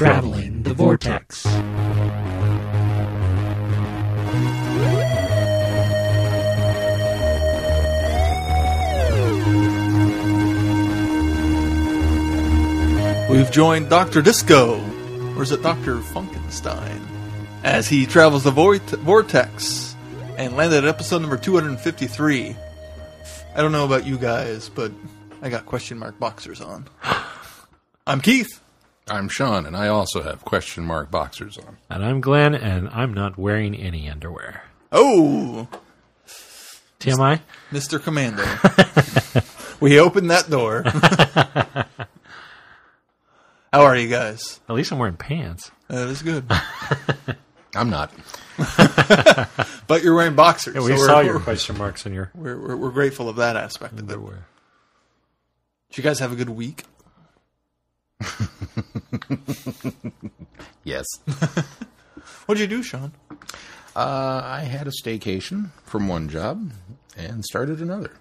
Traveling the Vortex. We've joined Dr. Disco, or is it Dr. Funkenstein, as he travels the vor- vortex and landed at episode number 253. I don't know about you guys, but I got question mark boxers on. I'm Keith. I'm Sean, and I also have question mark boxers on. And I'm Glenn, and I'm not wearing any underwear. Oh, TMI? Mr. Commando. we opened that door. How are you guys? At least I'm wearing pants. That is good. I'm not. But you're wearing boxers. we so we're- saw your question marks on your We're, we're, we're grateful of that aspect of it. underwear. Did you guys have a good week? Yes. What'd you do, Sean? Uh, I had a staycation from one job and started another.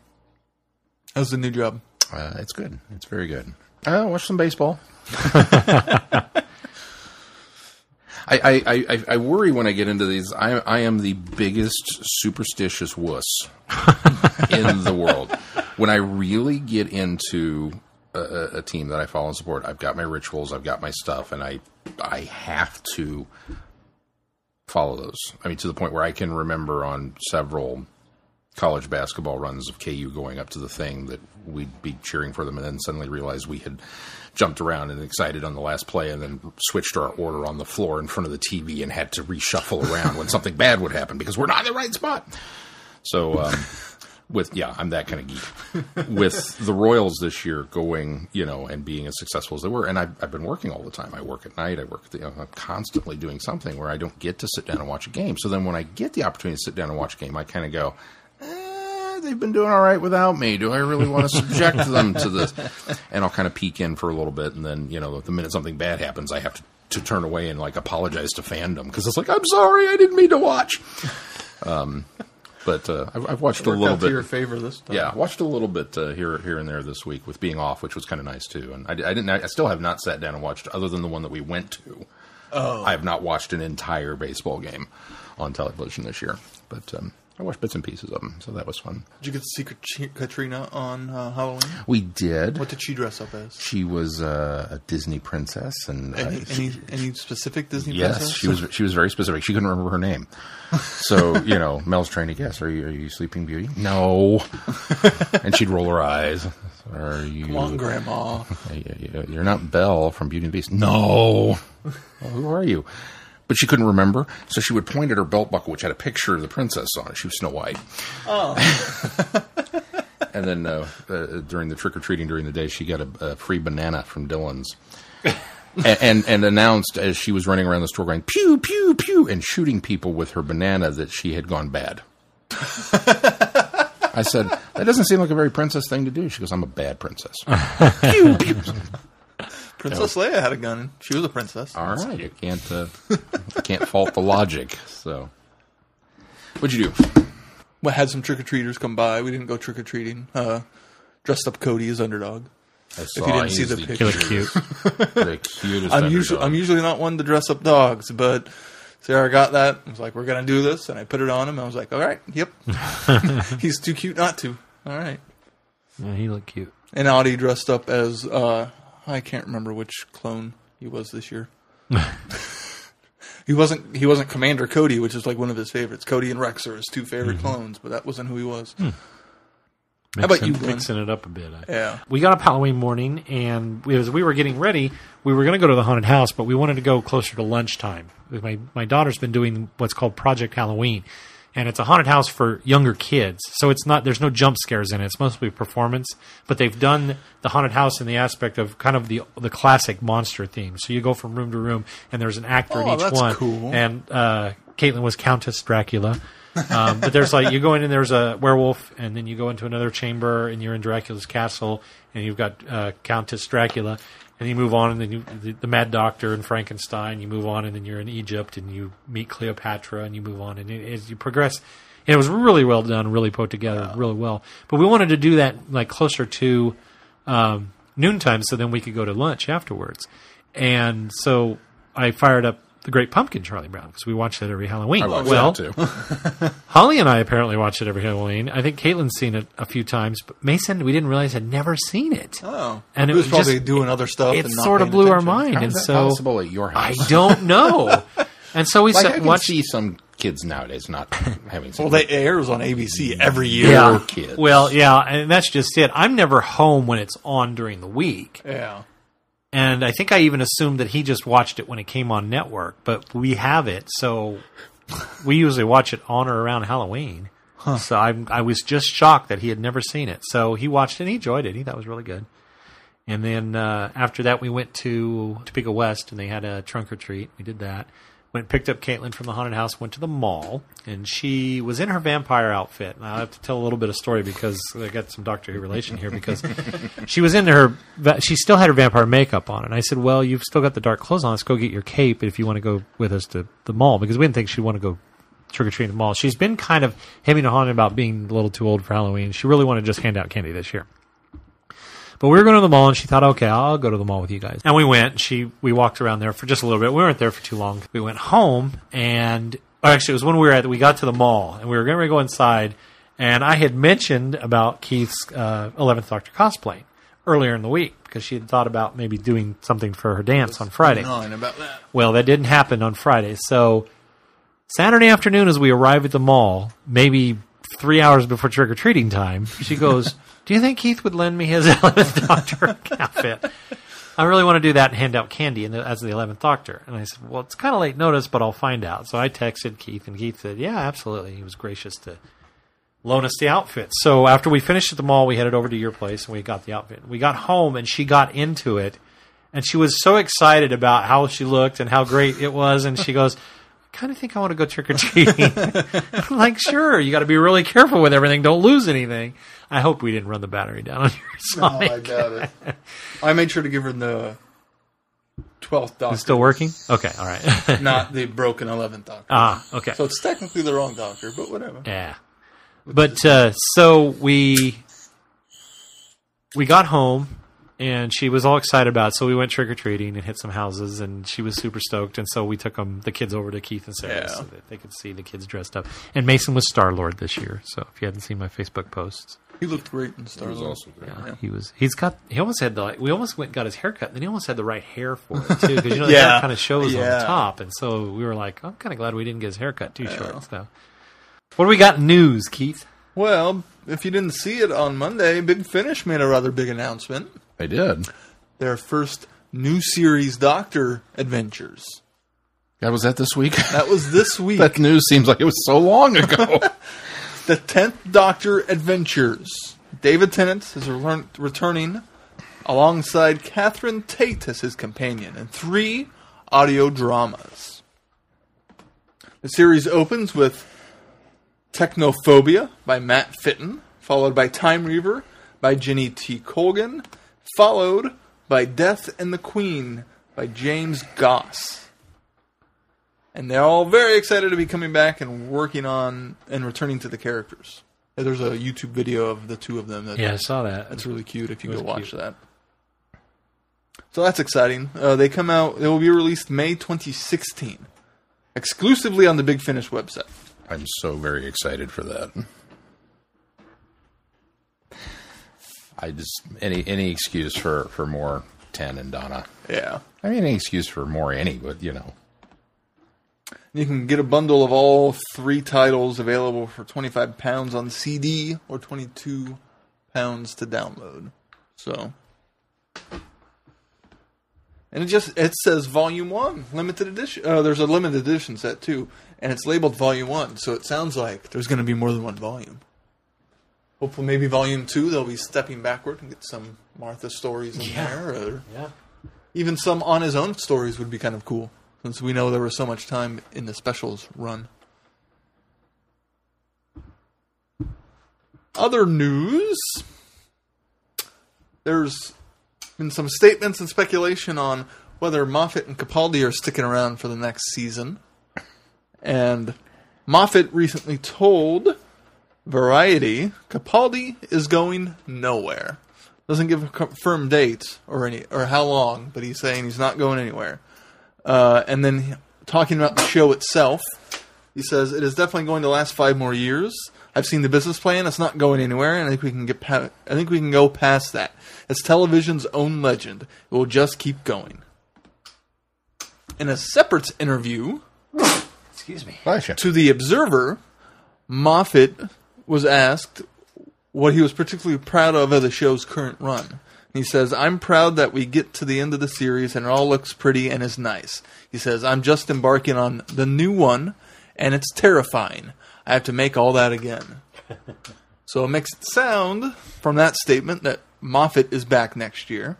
How's the new job? Uh, it's good. It's very good. I watched some baseball. I, I, I, I worry when I get into these. I, I am the biggest superstitious wuss in the world. When I really get into a, a team that I follow and support, I've got my rituals, I've got my stuff, and I I have to follow those. I mean, to the point where I can remember on several college basketball runs of KU going up to the thing that we'd be cheering for them and then suddenly realize we had jumped around and excited on the last play and then switched our order on the floor in front of the TV and had to reshuffle around when something bad would happen because we're not in the right spot. So, um, with yeah, I'm that kind of geek. with the Royals this year going, you know, and being as successful as they were, and I've, I've been working all the time. I work at night. I work. At the, you know, I'm constantly doing something where I don't get to sit down and watch a game. So then when I get the opportunity to sit down and watch a game, I kind of go, eh, they've been doing all right without me. Do I really want to subject them to this? And I'll kind of peek in for a little bit, and then you know, the minute something bad happens, I have to, to turn away and like apologize to fandom because it's like, I'm sorry, I didn't mean to watch. Um, but uh, I've, I've watched a little out bit. to your favor this time. Yeah, watched a little bit uh, here here and there this week with being off, which was kind of nice too. And I, I didn't. I still have not sat down and watched other than the one that we went to. Oh, I have not watched an entire baseball game on television this year, but um, I watched bits and pieces of them, so that was fun. Did you get to see Katrina on uh, Halloween? We did. What did she dress up as? she was uh, a Disney princess, and uh, Any, she- any, any specific Disney Yes, princess? she was. She was very specific. She couldn't remember her name, so you know, Mel's trying to guess. Are you are you Sleeping Beauty? No, and she'd roll her eyes. Are you? Come on, Grandma. You're not Belle from Beauty and the Beast. No, well, who are you? But she couldn't remember, so she would point at her belt buckle, which had a picture of the princess on it. She was Snow White. Oh. and then uh, uh, during the trick or treating during the day, she got a, a free banana from Dillons. and, and and announced as she was running around the store going pew pew pew and shooting people with her banana that she had gone bad. I said that doesn't seem like a very princess thing to do. She goes, "I'm a bad princess." pew pew. Princess Leia had a gun. She was a princess. All right, you can't uh, can't fault the logic. So, what'd you do? We had some trick or treaters come by. We didn't go trick or treating. Uh, dressed up Cody as underdog. I you didn't see he's the picture. Killer cute. the cutest. I'm usually. I'm usually not one to dress up dogs, but Sarah got that. I was like, "We're gonna do this," and I put it on him. I was like, "All right, yep." He's too cute not to. All right. Yeah, he looked cute. And Audie dressed up as uh, I can't remember which clone he was this year. he wasn't he wasn't Commander Cody, which is like one of his favorites. Cody and Rex are his two favorite mm-hmm. clones, but that wasn't who he was. Hmm. How about you, Glenn? Mixing it up a bit. Yeah. We got up Halloween morning, and we, as we were getting ready, we were going to go to the haunted house, but we wanted to go closer to lunchtime. My my daughter's been doing what's called Project Halloween, and it's a haunted house for younger kids. So it's not there's no jump scares in it. It's mostly performance, but they've done the haunted house in the aspect of kind of the the classic monster theme. So you go from room to room, and there's an actor Oh, in each that's one. cool. And uh, Caitlin was Countess Dracula. um, but there's like you go in and there's a werewolf, and then you go into another chamber and you're in Dracula's castle, and you've got uh, Countess Dracula, and you move on, and then you the, the Mad Doctor and Frankenstein. You move on, and then you're in Egypt, and you meet Cleopatra, and you move on, and it, as you progress, and it was really well done, really put together, really well. But we wanted to do that like closer to um, noontime, so then we could go to lunch afterwards. And so I fired up the Great Pumpkin Charlie Brown because we watched it every Halloween. I watched well, that too. Holly and I apparently watched it every Halloween. I think Caitlin's seen it a few times, but Mason, we didn't realize had never seen it. Oh, And he it was was probably just- doing other stuff. It and not sort of paying blew our mind, How and is that so possible at your house. I don't know. and so we Like, sat I can watched. see some kids nowadays not having. Seen Well, they airs on ABC mm-hmm. every year. Yeah. yeah, kids. well, yeah, and that's just it. I'm never home when it's on during the week. Yeah. And I think I even assumed that he just watched it when it came on network, but we have it, so we usually watch it on or around Halloween. So I, I was just shocked that he had never seen it. So he watched it and he enjoyed it. He thought it was really good. And then uh, after that, we went to Topeka West and they had a trunk or treat. We did that. Went and picked up Caitlin from the haunted house. Went to the mall and she was in her vampire outfit. And I have to tell a little bit of story because I got some Doctor Who relation here because she was in her. She still had her vampire makeup on, and I said, "Well, you've still got the dark clothes on. Let's go get your cape if you want to go with us to the mall because we didn't think she'd want to go trick or treating the mall. She's been kind of hemming and hawing about being a little too old for Halloween. She really wanted to just hand out candy this year." But we were going to the mall, and she thought, "Okay, I'll go to the mall with you guys." And we went. She we walked around there for just a little bit. We weren't there for too long. We went home, and actually, it was when we were at we got to the mall, and we were going to go inside. And I had mentioned about Keith's uh, Eleventh Doctor cosplay earlier in the week because she had thought about maybe doing something for her dance on Friday. Nine about that. Well, that didn't happen on Friday. So Saturday afternoon, as we arrive at the mall, maybe three hours before trick or treating time, she goes, "Do you think Keith would lend me his Eleventh Doctor outfit?" I really want to do that and hand out candy the, as the Eleventh Doctor. And I said, "Well, it's kind of late notice, but I'll find out." So I texted Keith, and Keith said, "Yeah, absolutely." He was gracious to loan us the outfit. So after we finished at the mall, we headed over to your place and we got the outfit. We got home and she got into it and she was so excited about how she looked and how great it was. And she goes, kind of think I want to go trick or treating. Like, sure, you got to be really careful with everything. Don't lose anything. I hope we didn't run the battery down on your No, I doubt it. I made sure to give her the twelfth doctor. It's still working? Okay, all right. Not the broken eleventh doctor. ah, okay. so it's technically the wrong doctor, but whatever. Yeah. But uh, so we we got home and she was all excited about it. So we went trick or treating and hit some houses and she was super stoked. And so we took them, the kids over to Keith and Sarah Yeah. so that they could see the kids dressed up. And Mason was Star Lord this year. So if you hadn't seen my Facebook posts, He looked great in Star It was Wars. also great. yeah, he was. He's got. He almost had the. Like, we almost went and got his haircut. And then he almost had the right hair for it too, because you know the Yeah. hair kind of shows on the top. And so we were like, I'm kind of glad we didn't get his haircut too short. So, what do we got news, Keith? Well, if you didn't see it on Monday, Big Finish made a rather big announcement. I did. Their first new series Doctor Adventures. That was that this week. That was this week. that news seems like it was so long ago. the 10th Doctor Adventures. David Tennant is return- returning alongside Catherine Tate as his companion in three audio dramas. The series opens with Technophobia by Matt Fitton, followed by Time Reaver by Jenny T. Colgan, followed by Death and the Queen by James Goss. And they're all very excited to be coming back and working on and returning to the characters. There's a YouTube video of the two of them. That, Yeah, I saw that. That's really cute if you go watch cute. that. So that's exciting. Uh, they come out, they will be released May 2016, exclusively on the Big Finish website. I'm so very excited for that. I just any any excuse for for more ten and Donna. Yeah. I mean, any excuse for more any, but you know, You can get a bundle of all three titles available for 25 pounds on CD or 22 pounds to download. So And it just it says volume 1, limited edition. Uh, there's a limited edition set too, and it's labeled volume 1, so it sounds like there's going to be more than one volume. Hopefully maybe volume 2 they'll be stepping backward and get some Martha stories in Yeah. there or Yeah. even some on his own stories would be kind of cool, since we know there was so much time in the specials run. Other news there's been some statements and speculation on whether Moffat and Capaldi are sticking around for the next season. And Moffat recently told Variety Capaldi is going nowhere. Doesn't give a firm date or any or how long, but he's saying he's not going anywhere. Uh, and then talking about the show itself, he says it is definitely going to last five more years. I've seen the business plan; it's not going anywhere, and I think we can get. Pa- I think we can go past that. It's television's own legend. It will just keep going. In a separate interview Excuse me. Gotcha. to the Observer, Moffat was asked what he was particularly proud of of the show's current run. He says, I'm proud that we get to the end of the series and it all looks pretty and is nice. He says, I'm just embarking on the new one and it's terrifying. I have to make all that again. so it makes it sound from that statement that Moffat is back next year.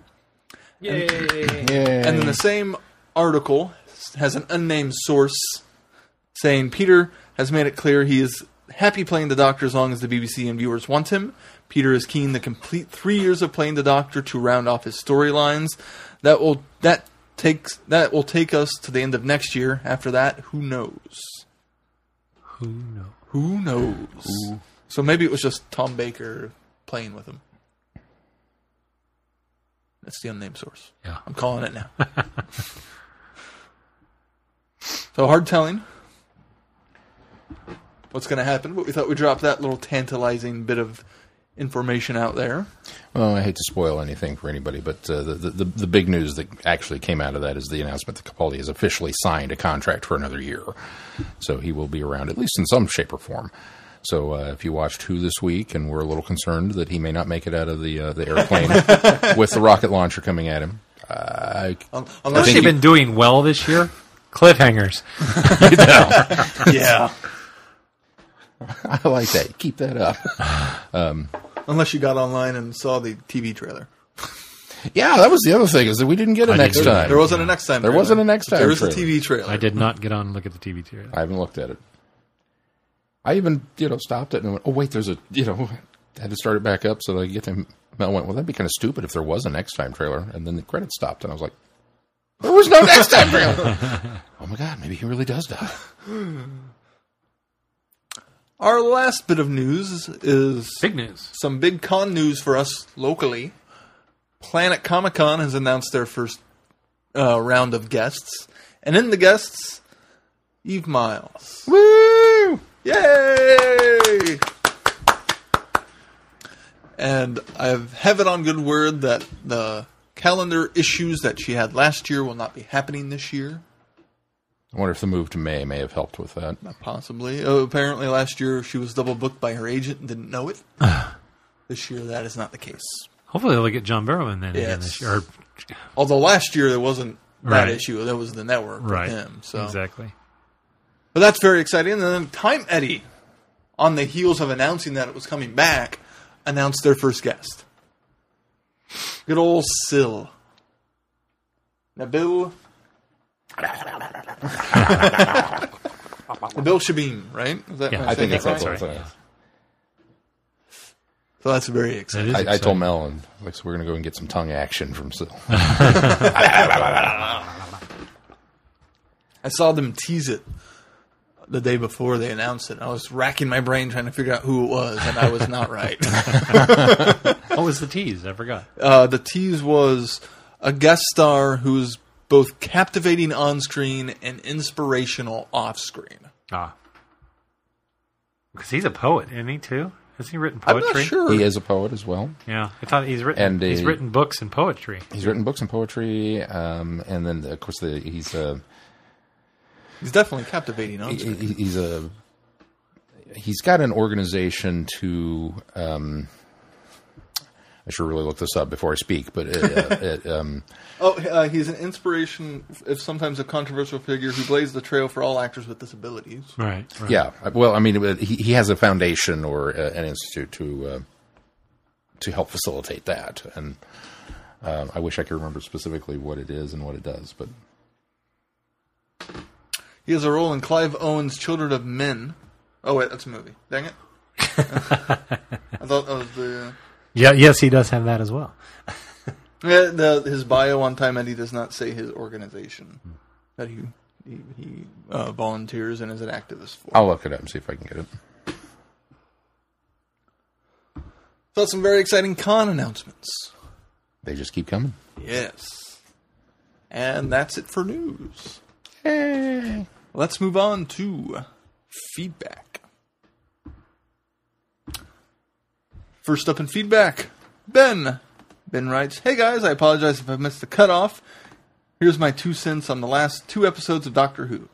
Yay. And then the same article has an unnamed source saying Peter has made it clear he is happy playing the Doctor as long as the BBC and viewers want him. Peter is keen to complete three years of playing the Doctor to round off his storylines. That will that takes that will take us to the end of next year. After that, who knows? Who knows? Who knows? So maybe it was just Tom Baker playing with him. That's the unnamed source. Yeah. I'm calling it now. so hard telling what's going to happen, but we thought we'd drop that little tantalizing bit of information out there. Well, I hate to spoil anything for anybody, but uh, the, the the big news that actually came out of that is the announcement that Capaldi has officially signed a contract for another year, so he will be around at least in some shape or form. So uh, if you watched Who this week and were a little concerned that he may not make it out of the uh, the airplane with the rocket launcher coming at him, uh, I, Un- I Unless think They've been doing well this year. Cliffhangers. yeah, I like that. Keep that up. Um, unless you got online and saw the TV trailer. Yeah, that was the other thing is that we didn't get a I next didn't. time. There wasn't a next time. There trailer. wasn't a next time There was a trailer. TV trailer. I did not get on and look at the TV trailer. I haven't looked at it. I even, you know, stopped it and went, oh, wait, there's a, you know, had to start it back up so that I could get them. Mel went, well, that'd be kind of stupid if there was a next time trailer. And then the credits stopped and I was like, there was no next time trailer. oh my God, maybe he really does die. Our last bit of news is Big news. some big con news for us locally. Planet Comic Con has announced their first uh, round of guests, and in the guests, Eve Miles. Woo! Yay! And I have it on good word that the calendar issues that she had last year will not be happening this year. I wonder if the move to May may have helped with that. Possibly. Oh, apparently, last year she was double booked by her agent and didn't know it. this year, that is not the case. Hopefully they'll get John Barrowman then again Yes. this year. Or- Although last year there wasn't that Right. issue, that was the network with right. him. So, Exactly. but that's very exciting. And then Time Eddie, on the heels of announcing that it was coming back, announced their first guest. Good old Sil. Nabil. Nabil Shaban, right? Is that Yeah, I I think that that's right? right. So that's very That exciting. is I, I told Mel, and like, so we're going to go and get some tongue action from Sil. I saw them tease it the day before they announced it. I was racking my brain trying to figure out who it was, and I was not right. What was the tease? I forgot. uh, the tease was a guest star who's both captivating on screen and inspirational off screen. Ah. Because he's a poet, isn't he, too? Has he written poetry? I'm poetry? not sure. He is a poet as well. Yeah. I thought he's written And, uh, he's written books and poetry. He's written books and poetry, um, and then of course the, he's a He's definitely captivating on screen. he- he's a he's got an organization to. Um, I should really look this up before I speak, but it, uh, it, um, Oh, uh, he's an inspiration, if sometimes a controversial figure, who blazed the trail for all actors with disabilities. Right. right. yeah, well, I mean, he, he has a foundation or uh, an institute to uh, to help facilitate that, and uh, I wish I could remember specifically what it is and what it does, but He has a role in Clive Owen's Children of Men. Oh, wait, that's a movie. Dang it. I thought that was the. Yeah. Yes, he does have that as well. Yeah, the, his bio on Time Eddie does not say his organization that he he, he uh, volunteers and is an activist for. I'll look it up and see if I can get it. So that's some very exciting con announcements. They just keep coming. Yes. And that's it for news. Hey. Let's move on to feedback. First up in feedback, Ben. Ben writes, Hey guys, I apologize if I missed the cutoff. Here's my two cents on the last two episodes of Doctor Who.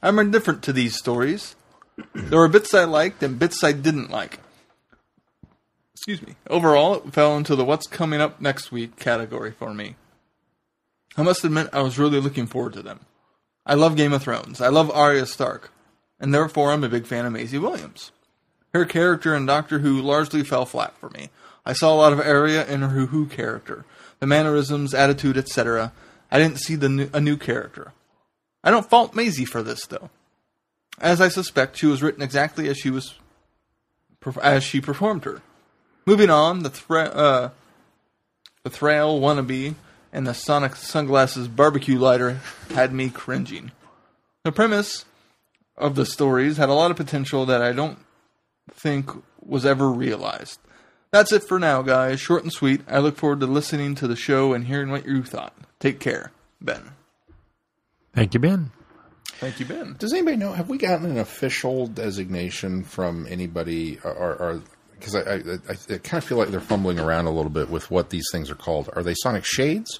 I'm indifferent to these stories. There were bits I liked and bits I didn't like. Excuse me. Overall, it fell into the what's coming up next week category for me. I must admit, I was really looking forward to them. I love Game of Thrones. I love Arya Stark. And therefore, I'm a big fan of Maisie Williams. Her character in Doctor Who largely fell flat for me. I saw a lot of Arya in her Who character. The mannerisms, attitude, etc. I didn't see the new, a new character. I don't fault Maisie for this, though. As I suspect, she was written exactly as she was as she performed her. Moving on, the thra- uh, the Thrall wannabe and the Sonic sunglasses barbecue lighter had me cringing. The premise of the stories had a lot of potential that I don't think was ever realized. That's it for now, guys. Short and sweet. I look forward to listening to the show and hearing what you thought. Take care, Ben. Thank you, Ben. Thank you, Ben. Does anybody know? Have we gotten an official designation from anybody, or, or because I, I, I, I kind of feel like they're fumbling around a little bit with what these things are called. Are they Sonic shades,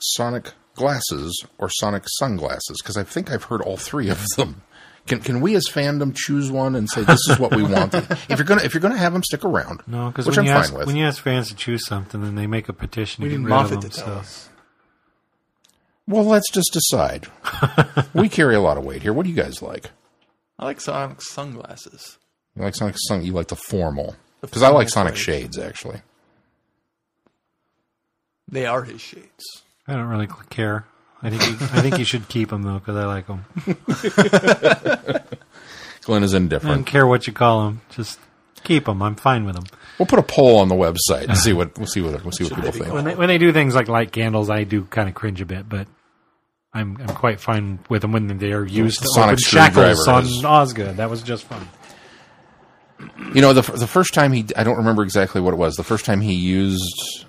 Sonic glasses, or Sonic sunglasses? Because I think I've heard all three of them. Can can we as fandom choose one and say this is what we want? if you're gonna if you're gonna have them, stick around. No, because which when, I'm you fine ask- with. when you ask fans to choose something, then they make a petition We to need get rid of Moffat them. to tell so. us. well, let's just decide. we carry a lot of weight here. What do you guys like? I like Sonic sunglasses. You like Sonic Sun? You like the formal? Because I like Sonic shades. shades actually. They are his shades. I don't really care. I think you, I think you should keep them though because I like them. Glenn is indifferent. I don't indifferent. care what you call them. Just keep them. I'm fine with them. We'll put a poll on the website and see what we'll see what we'll see what people think. When they, when they do things like light candles, I do kind of cringe a bit, but I'm I'm quite fine with them when they are used to Sonic open shackles screwdriver on is- Osgood. That was just fun. You know, the f- the first time he I don't remember exactly what it was. The first time he used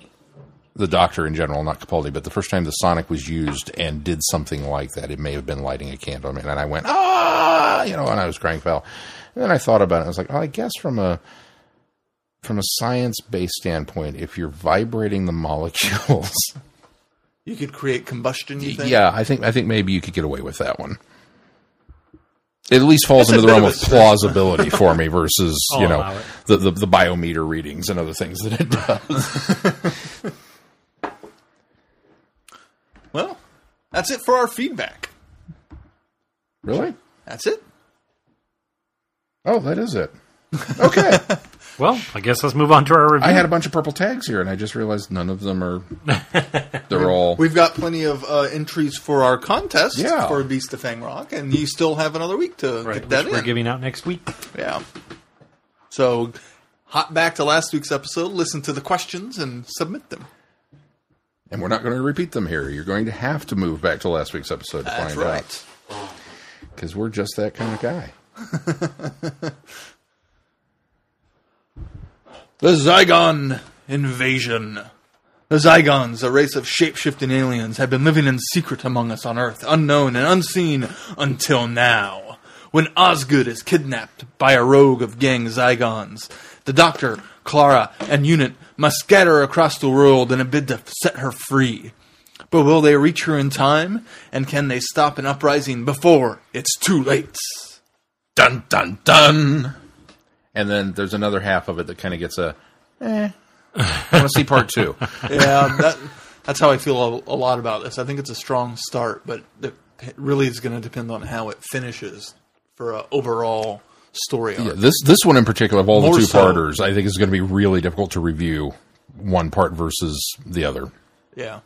the Doctor in general, not Capaldi, but the first time the Sonic was used and did something like that, it may have been lighting a candle. I mean, and I went ah, you know, and I was crying foul. And then I thought about it. I was like, oh, I guess from a from a science based standpoint, if you're vibrating the molecules, You could create combustion. You think? yeah, I think I think maybe you could get away with that one. It at least falls It's into the realm of of plausibility for me versus I'll you know the, the the biometer readings and other things that it does. Well, that's it for our feedback. really? That's it. Oh, that is it. Okay, Well, I guess let's move on to our review. I had a bunch of purple tags here, and I just realized none of them are. They're all. We've got plenty of uh, entries for our contest Yeah. for Beast of Fang Rock, and you still have another week to right, get that which we're in. giving out next week. yeah. So, hop back to last week's episode, listen to the questions, and submit them. And we're not going to repeat them here. You're going to have to move back to last week's episode to That's find right. out because we're just that kind of guy. The Zygon invasion. The Zygons, a race of shape-shifting aliens, have been living in secret among us on Earth, unknown and unseen until now. When Osgood is kidnapped by a rogue of gang Zygons, the Doctor, Clara, and Unit must scatter across the world in a bid to set her free. But will they reach her in time? And can they stop an uprising before it's too late? Dun dun dun. And then there's another half of it that kind of gets a. Eh. I want to see part two. yeah, that, that's how I feel a, a lot about this. I think it's a strong start, but it really is going to depend on how it finishes for an overall story arc. Yeah, this this one in particular of all More the two so. parters, I think is going to be really difficult to review one part versus the other. Yeah.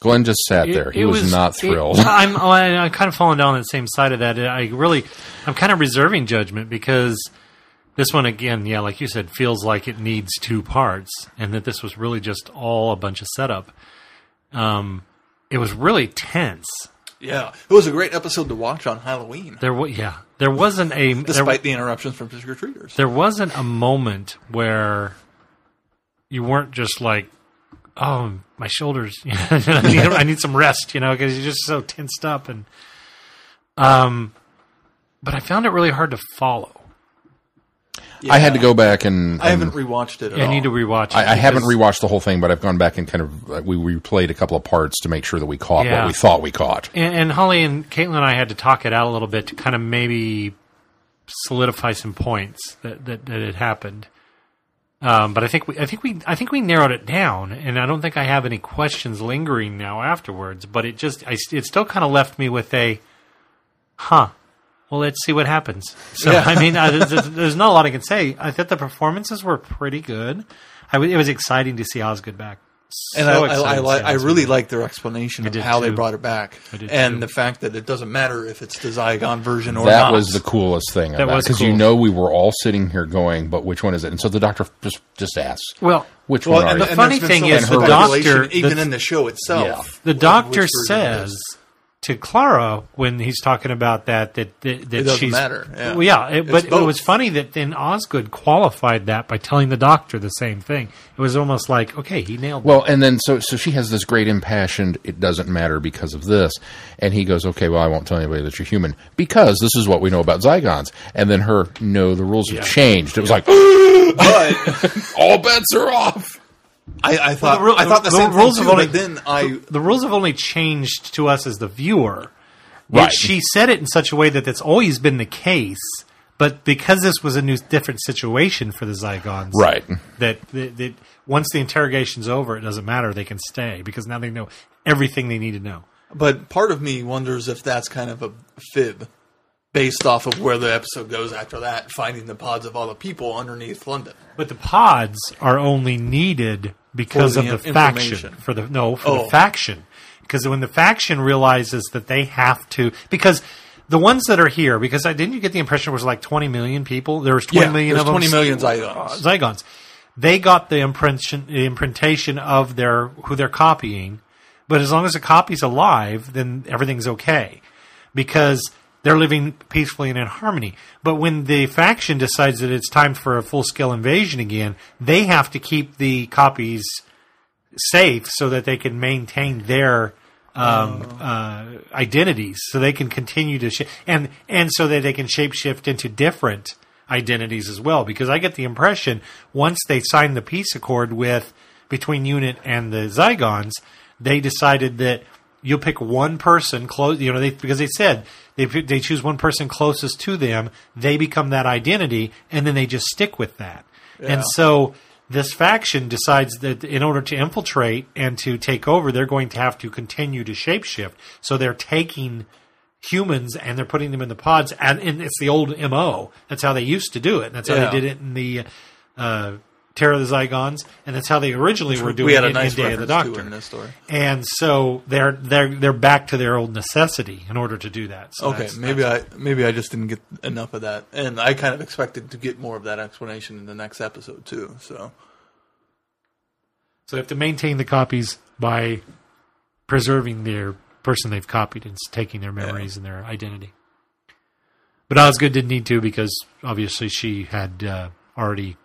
Glenn just sat there; he it was, not it- thrilled. I'm, I, I'm kind of falling down on the same side of that. I really, I'm kind of reserving judgment because this one again, yeah, like you said, feels like it needs two parts, and that this was really just all a bunch of setup. Um, it was really tense. Yeah. It was a great episode to watch on Halloween, There, was, yeah, there wasn't a there, despite the interruptions from trick or treaters. there wasn't a moment where you weren't just like oh, my shoulders, I, need, I need some rest, you know, because you're just so tensed up. And, um, but I found it really hard to follow. I had to go back and, I haven't rewatched it at I all. need to rewatch it. I, I haven't rewatched the whole thing, but I've gone back and kind of uh, we replayed a couple of parts to make sure that we caught Yeah. what we thought we caught. And, and Holly and Caitlin and I had to talk it out a little bit to kind of maybe solidify some points that that, that had happened. Um, but I think we, I think we, I think we narrowed it down, and I don't think I have any questions lingering now afterwards. But it just, I, it still kind of left me with a, huh. Well, let's see what happens. So, Yeah. I mean, uh, I, there's, there's not a lot I can say. I thought the performances were pretty good. I, w- it was exciting to see Osgood back. and I, I, I, li- I really back. like their explanation of did how they brought it back, and too. the fact that it doesn't matter if it's the Zygon version or not. That not. was the coolest thing That about was because you know we were all sitting here going, but which one is it? And so the doctor just just asks, Well, which well, one are and you? the funny there's thing so is the doctor- even the- in the show itself, the doctor which it says is. To Clara when he's talking about that that that, that It doesn't she's matter, yeah. Well, yeah, it, It's but it was funny that then Osgood qualified that by telling the doctor the same thing. It was almost like okay, he nailed. Well, and then so so she has this great impassioned. It doesn't matter because of this, and he goes, "Okay, well, I won't tell anybody that you're human because this is what we know about Zygons." And then her, no, the rules have changed. It was like, But all bets are off. I, I thought the I thought the, the same rules thing have too, only- but then I the rules have only changed to us as the viewer. Yet Right. she said it in such a way that that's always been the case. But because this was a new, different situation for the Zygons, Right. That, that, that once the interrogation's over, it doesn't matter; they can stay because now they know everything they need to know. But part of me wonders if that's kind of a fib, based off of where the episode goes after that, finding the pods of all the people underneath London. But the pods are only needed because For of the the faction. For the no, for Oh. the faction. Because when the faction realizes that they have to, because the ones that are here, because I didn't you get the impression it was like twenty million people. There was twenty Yeah, million of them. 20 million uh, Zygons. Zygons. They got the imprintation, imprintation of their who they're copying, but as long as the copy's alive, then everything's okay because they're living peacefully and in harmony. But when the faction decides that it's time for a full scale invasion again, they have to keep the copies safe so that they can maintain their um, uh, identities, so they can continue to sh- and and so that they can shapeshift into different identities as well. Because I get the impression once they signed the peace accord with between Unit and the Zygons, they decided that you'll pick one person close. You know, they because they said they they choose one person closest to them, they become that identity, and then they just stick with that. And so this faction decides that in order to infiltrate and to take over, they're going to have to continue to shapeshift. So they're taking humans and they're putting them in the pods, and, and it's the old mo. That's how they used to do it. And that's how Yeah. they did it in the uh, Terror of the Zygons, and that's how they originally were doing we had it a nice in Day of the Doctor. in this story. And so they're they're they're back to their old necessity in order to do that. So Okay, that's- maybe that's- I maybe I just didn't get enough of that, and I kind of expected to get more of that explanation in the next episode too. So So they have to maintain the copies by preserving their person they've copied and taking their memories and their identity. But Osgood didn't need to because obviously she had uh, already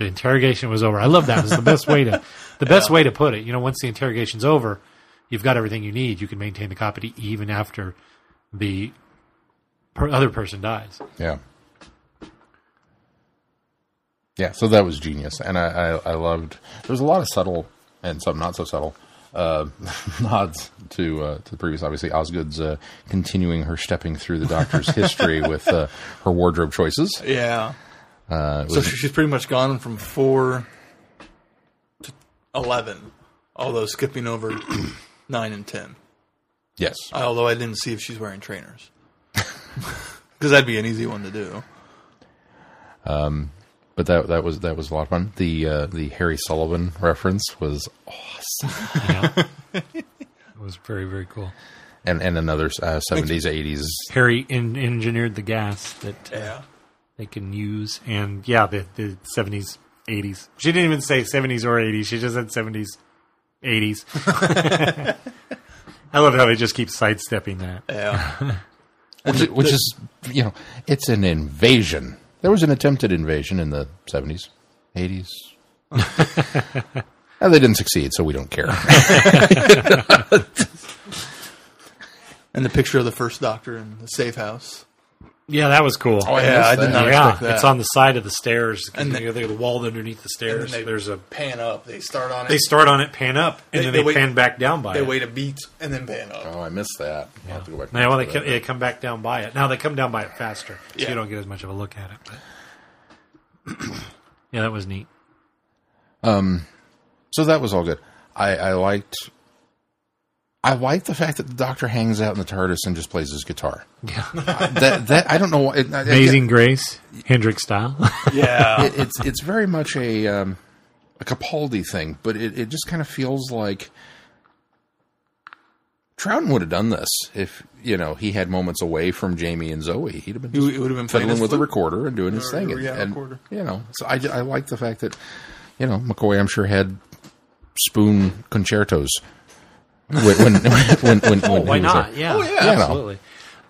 the interrogation was over. I love that. It's the best way to the best way to put it. You know, once the interrogation's over, you've got everything you need. You can maintain the copy even after the per- other person dies. Yeah. Yeah, so that was genius, and I, I, I loved. There was a lot of subtle and some not so subtle uh, nods to uh, to the previous. Obviously, Osgood's uh, continuing her stepping through the Doctor's history with uh, her wardrobe choices. yeah, Uh, so was- she's pretty much gone from four to eleven, although skipping over nine and ten. yes, Although I didn't see if she's wearing trainers, because that'd be an easy one to do. Um, but that that was that was a lot of fun. The uh, the Harry Sullivan reference was awesome, Yeah. it was very very cool. and and another uh, seventies eighties. Harry in, engineered the gas that uh, Yeah, they can use, and yeah, the the seventies, eighties. She didn't even say seventies or eighties. She just said seventies, eighties. I love how they just keep sidestepping that. yeah. which, which is you know it's an invasion. There was an attempted invasion in the seventies, eighties. Uh, they didn't succeed, so we don't care. And the picture of the first Doctor in the safe house. Yeah, that was cool. Oh, yeah, missed I did not yeah, expect that. it's on the side of the stairs. And And they- the, the wall underneath the stairs. they- There's a. pan up. They start on it. They start on it, pan up, and They- then they they, wait- pan back down by they it. They wait a beat and then pan up. oh, I missed that. I'll have to go back Now, well, they watch come, they come back down by it. Now they come down by it faster, so Yeah. you don't get as much of a look at it. But yeah, that was neat. Um, So that was all good. I, I liked. I like the fact that the Doctor hangs out in the TARDIS and just plays his guitar. Yeah, That that I don't know. It, I- Amazing Grace, Hendrix style. Yeah. it, it's it's very much a um, a Capaldi thing, but it, it just kind of feels like Troughton would have done this if you know he had moments away from Jamie and Zoe. He'd have been He just would- would have been playing fiddling with the recorder and doing his thing, or, yeah, and, recorder. you know. So I, I like the fact that you know McCoy. I'm sure had spoon concertos when when when, when, when oh, why not? there. Yeah, Oh, yeah. Yeah, no. absolutely.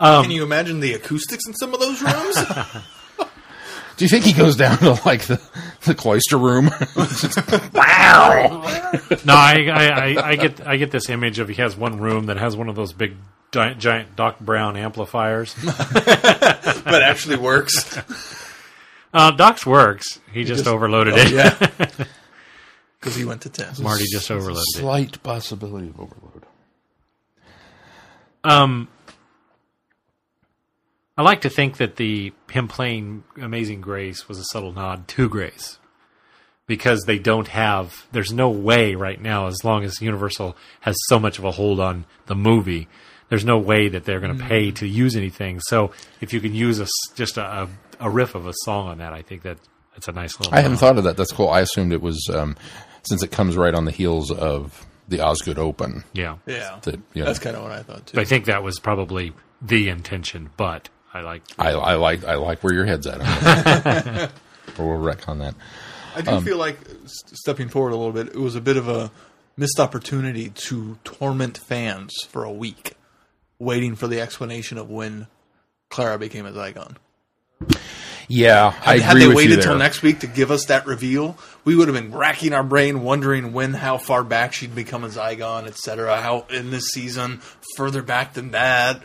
Can you imagine the acoustics in some of those rooms? Do you think he goes down to like the, the cloister room? Wow! No, I, I, I, I get I get this image of he has one room that has one of those big giant, giant Doc Brown amplifiers. but actually works. Uh, Doc's works. He just, just- overloaded Oh, it. yeah. Because he went to 10. Marty just overloaded it. Slight possibility of overload. Um, I like to think that the him playing Amazing Grace was a subtle nod to Grace, because they don't have. There's no way right now, as long as Universal has so much of a hold on the movie, there's no way that they're going to pay to use anything. So if you can use a s- just a, a, a riff of a song on that, I think that that's a nice little. I hadn't nod. thought of that. That's cool. I assumed it was um, since it comes right on the heels of the Osgood Open. Yeah, Yeah. That you know, That's kind of what I thought, too. I think that was probably the intention. But I like. I, I like I like where your head's at. or we'll wreck on that. I do um, feel like, s- stepping forward a little bit, it was a bit of a missed opportunity to torment fans for a week, waiting for the explanation of when Clara became a Zygon. Yeah, I Had agree they with waited you till next week to give us that reveal, we would have been racking our brain wondering when, how far back she'd become a Zygon, etc. How in this season, further back than that.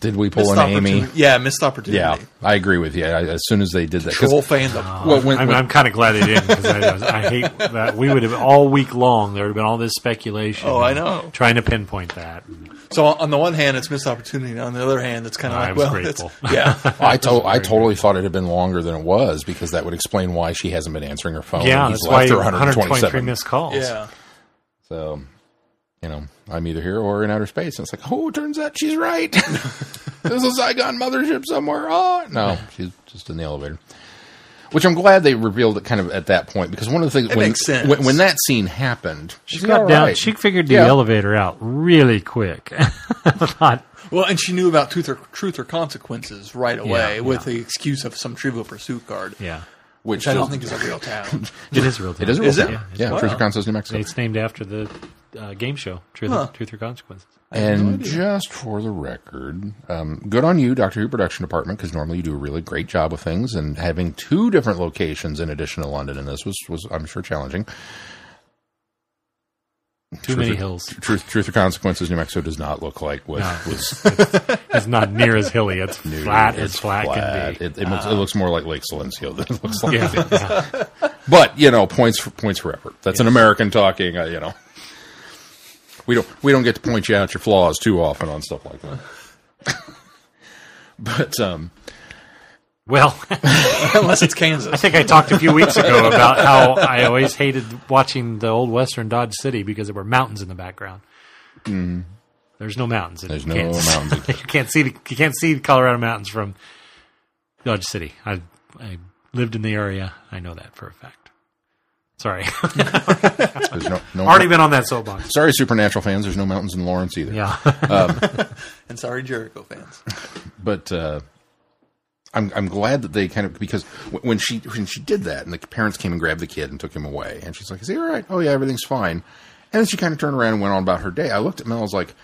Did we pull Missed an Amy? opportunity- Yeah, missed opportunity. Yeah, I agree with you. I, as soon as they did that, 'cause- Troll fandom. Oh, well, when, I'm, when- I'm kind of glad they didn't because I, I hate that. We would have all week long. There would have been all this speculation. Oh, I know. Trying to pinpoint that. So on the one hand, it's missed opportunity. On the other hand, it's kind of I like, was well, grateful. it's, yeah. I, to- I totally thought it had been longer than it was because that would explain why she hasn't been answering her phone. Yeah, He's that's why her 123 missed calls. Yeah. So, you know, I'm either here or in outer space. And it's like, oh, it turns out she's right. There's a Zygon mothership somewhere. Oh, no, she's just in the elevator. Which I'm glad they revealed it kind of at that point because one of the things It when, makes sense. when when that scene happened, She she's got down. right. She figured the Yeah. elevator out really quick. Not, Well, and she knew about truth or, truth or consequences right away Yeah, with yeah. the excuse of some Trivial Pursuit card, yeah, which which I don't think is a real town. it is a real. Town. It is a Is real it? town. Yeah, Yeah, Wow. Truth or Consequences, New Mexico. It's named after the uh, game show, Truth, Huh. Truth or Consequences. And just for the record, um, good on you, Doctor Who production department, because normally you do a really great job of things, and having two different locations in addition to London in this was, was I'm sure, challenging. Too Truth many or- hills. Truth, Truth or Consequences, New Mexico does not look like what No. was It's not near as hilly. It's flat as flat, can be. It, it, looks, it looks more like Lake Silencio than it looks like. yeah, yeah. But you know, points for points for effort. That's an American talking. Uh, you know, we don't we don't get to point you out your flaws too often on stuff like that. but um, Well, Unless it's Kansas. I think I talked a few weeks ago about how I always hated watching the old Western Dodge City because there were mountains in the background. There's no mountains. In There's no mountains. you can't see the you can't see the Colorado mountains from Dodge City. I I lived in the area. I know that for a fact. Sorry, there's no, no already been on that soapbox. Sorry, Supernatural fans. There's no mountains in Lawrence either. Yeah, And sorry, Jericho fans. But uh, I'm I'm glad that they kind of because when she when she did that and the parents came and grabbed the kid and took him away and she's like, "Is he all right? Oh yeah, everything's fine." And then she kind of turned around and went on about her day. I looked at Mel. I was like,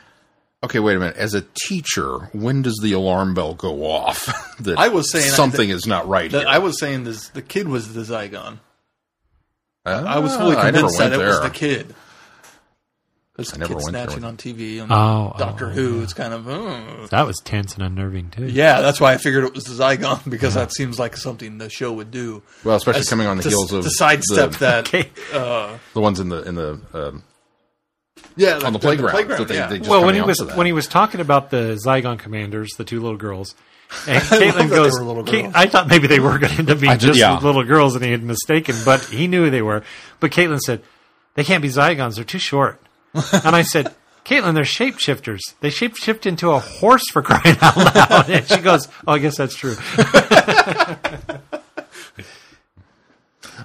"Okay, wait a minute. As a teacher, when does the alarm bell go off that I was saying something is not right That here?" I was saying this, the kid was the Zygon. I was fully Ah, I never convinced that it was the kid. Because I never kid snatching on TV on Oh, Doctor oh, Who. It's kind of uh. That was tense and unnerving too. yeah. That's why I figured it was the Zygon because that seems like something the show would do. Well, especially As- coming on the to, heels of to sidestep the, that. Okay. Uh, the ones in the in the um, yeah, on the playground. that they, yeah. they just well, when he was when he was talking about the Zygon commanders, the two little girls, and Caitlin that goes, Kate- I thought maybe they were going to end up being did- just yeah. little girls, and he had mistaken, but he knew they were. But Caitlin said, "They can't be Zygons; they're too short." and I said. Caitlin, they're shapeshifters. They shapeshift into a horse for crying out loud. And she goes, "Oh, I guess that's true."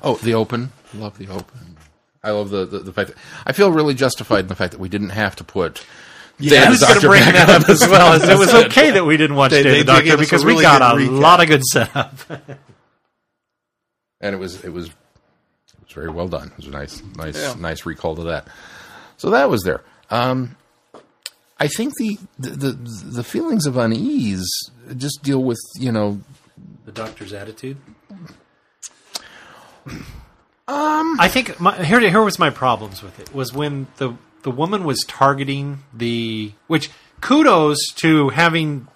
Oh, the open. Love the open. I love the, the, the fact that I feel really justified in the fact that we didn't have to put Yeah, I was going to bring that up as well. as It was okay that we didn't watch They- Day they the Doctor gave us a because really we got a recap. lot of good setup. and it was it was it was very well done. It was a nice nice Yeah. nice recall to that. So that was there. Um, I think the, the the the feelings of unease just deal with you know the Doctor's attitude. Um, I think my, here here was my problems with it was when the the woman was targeting the which kudos to having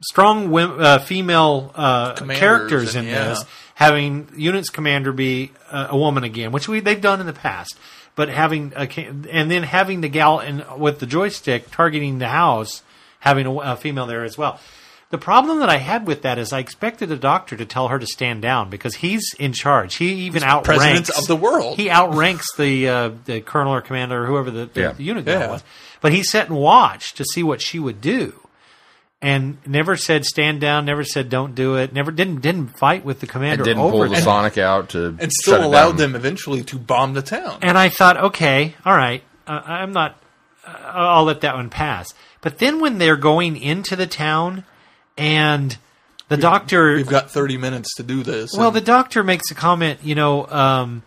strong wom- uh, female uh, characters in and- yeah. this having units commander be uh, a woman again which we they've done in the past but having a, and then having the gal in, with the joystick targeting the house having a, a female there as well the problem that I had with that is I expected the doctor to tell her to stand down because he's in charge. He even outranks president of the world. He outranks the uh, the colonel or commander or whoever the, the, Yeah. the unit guy Yeah. was. But he sat and watched to see what she would do, and never said stand down. Never said don't do it. Never didn't didn't fight with the commander and didn't over pull it. the Sonic out to and shut still it allowed down. them eventually to bomb the town. And I thought, okay, all right, uh, I'm not. Uh, I'll let that one pass. But then when they're going into the town, and the doctor, We've got 30 minutes to do this. well, and the doctor makes a comment. You know, um,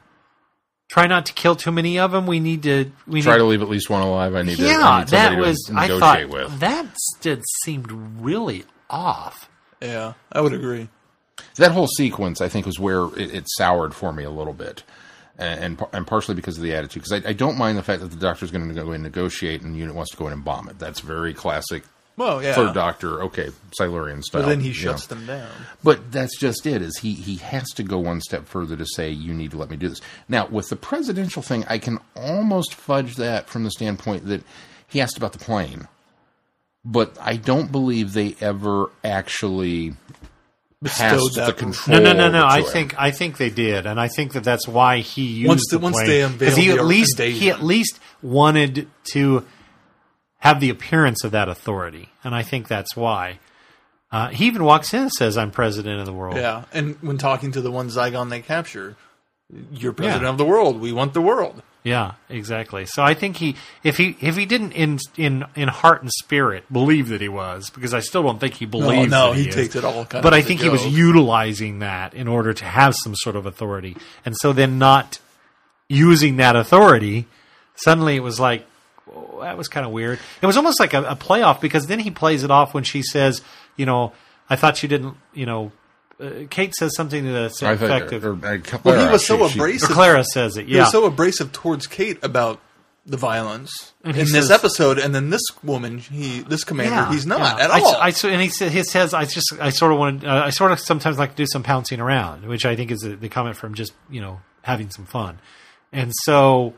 try not to kill too many of them. We need to. We Try need, to leave at least one alive. I need to. I yeah, need that was. to I negotiate thought with. that did seemed really off. yeah, I would agree. that whole sequence, I think, was where it, it soured for me a little bit, and and, and partially because of the attitude. Because I, I don't mind the fact that the doctor's going to go and negotiate, and the unit wants to go in and bomb it. That's very classic. Well, yeah. Third Doctor, okay, Silurian style. But then he you shuts know. them down. But that's just it. Is he he has to go one step further to say you need to let me do this. Now with the presidential thing, I can almost fudge that from the standpoint that he asked about the plane, but I don't believe they ever actually Bestowed passed that the control. No, no, no, no. over to I him. think I think they did, and I think that that's why he used Once the- the once plane. they 'Cause unveiled he the at least he at least wanted to have the appearance of that authority, and I think that's why. Uh, he even walks in and says, "I'm president of the world." Yeah, and when talking to the one Zygon they capture, you're president Yeah. of the world. We want the world. Yeah, exactly. So I think he, if he, if he didn't in in in heart and spirit believe that he was, because I still don't think he believes. no, that he he, takes it all But of I think he was utilizing that in order to have some sort of authority, and so then not using that authority, suddenly it was like that was kind of weird. It was almost like a, a playoff because then he plays it off when she says, you know, I thought you didn't, you know. Uh, Kate says something to the I effect think, of, or, uh, Well, he Clara, was so she- she- abrasive. Clara says it. He Yeah, was so abrasive towards Kate about the violence And in he this says- episode, and then this woman, he, this commander, he's not yeah. at all. I, so- and he says, he says, I just, I sort of want, uh, I sort of sometimes like to do some pouncing around, which I think is the, the comment from just you know having some fun, and so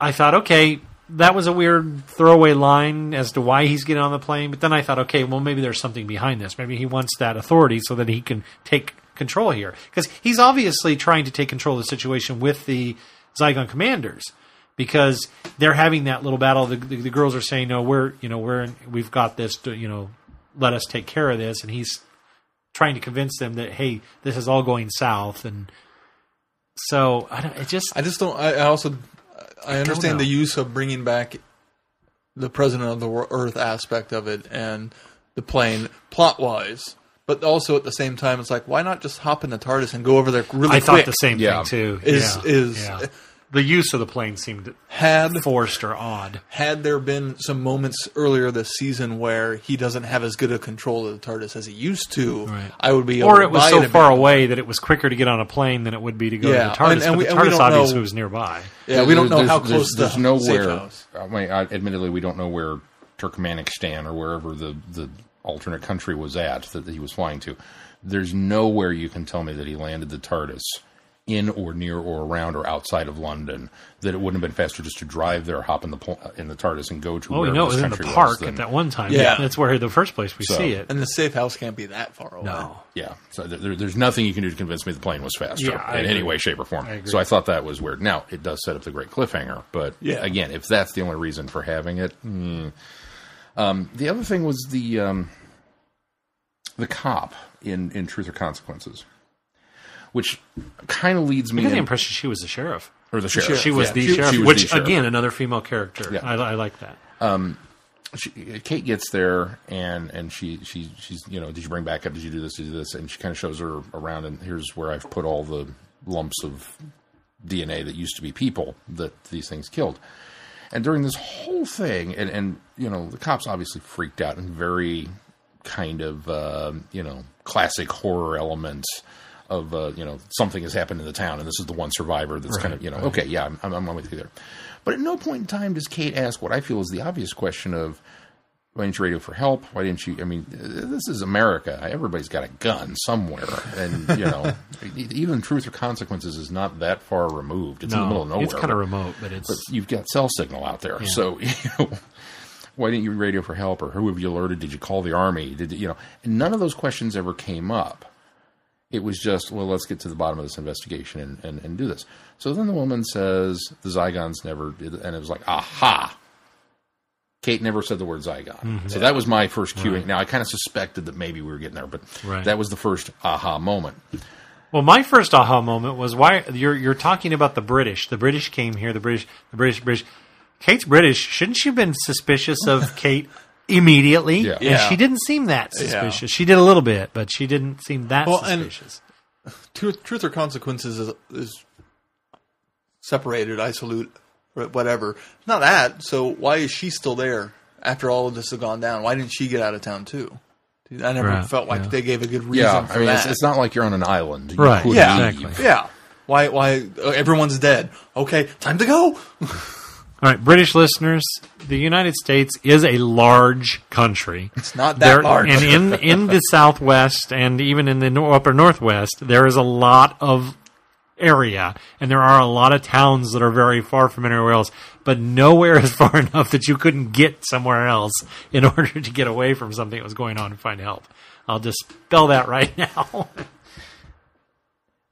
I thought, okay, that was a weird throwaway line as to why he's getting on the plane, but then I thought, okay, well maybe there's something behind this. Maybe he wants that authority so that he can take control here because he's obviously trying to take control of the situation with the Zygon commanders because they're having that little battle. The, the, the girls are saying, "No, we're you know we're we've got this. To, you know, let us take care of this." And he's trying to convince them that hey, this is all going south. And so I don't. It just I just don't. I also I understand the use of bringing back the president of the Earth aspect of it and the plane plot wise, but also at the same time, it's like why not just hop in the TARDIS and go over there really I quick? thought the same Yeah. thing too. is Yeah. is Yeah. The use of the plane seemed Had forced or odd. had there been some moments earlier this season where he doesn't have as good a control of the TARDIS as he used to, Right. I would be able Or to it was buy so a far away that it was quicker to get on a plane than it would be to go Yeah, to the TARDIS. and- and but we- the and TARDIS obviously know- was nearby. Yeah, we don't know There's- how there's- close there's the nowhere. safe house. I mean, I, admittedly, we don't know where Turkmenistan or wherever the the alternate country was at that, that he was flying to. There's nowhere you can tell me that he landed the TARDIS in or near or around or outside of London. That it wouldn't have been faster just to drive there, hop in the pl- in the TARDIS, and go to. Oh, we wherever know it was in the country park than- at that one time. Yeah. That's where the first place we So- see it. And the safe house can't be that far away. No. Yeah, so there, there's nothing you can do to convince me the plane was faster Yeah, I in any way, shape, or form. I agree. So I thought that was weird. Now it does set up the great cliffhanger, but Yeah. again, if that's the only reason for having it, hmm. um, the other thing was the um, the cop in in Truth or Consequences, which kind of leads me I get the impression she was the sheriff. or the sheriff. She was Yeah, the she- sheriff, she was which the sheriff. again, another female character. Yeah. I, I like that. she, Kate gets there and and she she she's you know did you bring backup did you do this did you do this and she kind of shows her around and here's where I've put all the lumps of DNA that used to be people that these things killed and during this whole thing and and you know the cops obviously freaked out and very kind of uh, you know classic horror elements of uh, you know something has happened in the town and this is the one survivor that's kind of you know okay yeah I'm, I'm, I'm with you there but at no point in time does Kate ask what I feel is the obvious question of why didn't you radio for help? Why didn't you? I mean, this is America. Everybody's got a gun somewhere, and you know, even Truth or Consequences is not that far removed. It's in the middle of nowhere. it's kind of remote, but it's but you've got cell signal out there, so you know, why didn't you radio for help, or who have you alerted? Did you call the army? Did you know? And none of those questions ever came up. It was just, well, let's get to the bottom of this investigation and, and, and do this. So then the woman says the Zygons never did, and it was like, aha. Kate never said the word Zygon. Mm-hmm. So that was my first cueing. Now, I kind of suspected that maybe we were getting there, but Right. that was the first aha moment. Well, my first aha moment was why you're you're talking about the British. The British came here. The British, the British, British. Kate's British. Shouldn't she have been suspicious of Kate immediately? Yeah. And Yeah. she didn't seem that suspicious. She did a little bit, but she didn't seem that Well, and- suspicious. Truth, truth or consequences is, is separated, isolate, or whatever. Not that. So why is she still there after all of this has gone down? Why didn't she get out of town too? Dude, I never Right, felt like yeah. they gave a good reason Yeah, for I mean, that. it's, it's not like you're on an island. You Right. could yeah, leave. yeah. Why? Why? Uh, everyone's dead. Okay, time to go. All right, British listeners, the United States is a large country. It's not that large. And in in the Southwest and even in the upper Northwest, there is a lot of area, and there are a lot of towns that are very far from anywhere else. But nowhere is far enough that you couldn't get somewhere else in order to get away from something that was going on and find help. I'll just spell that right now.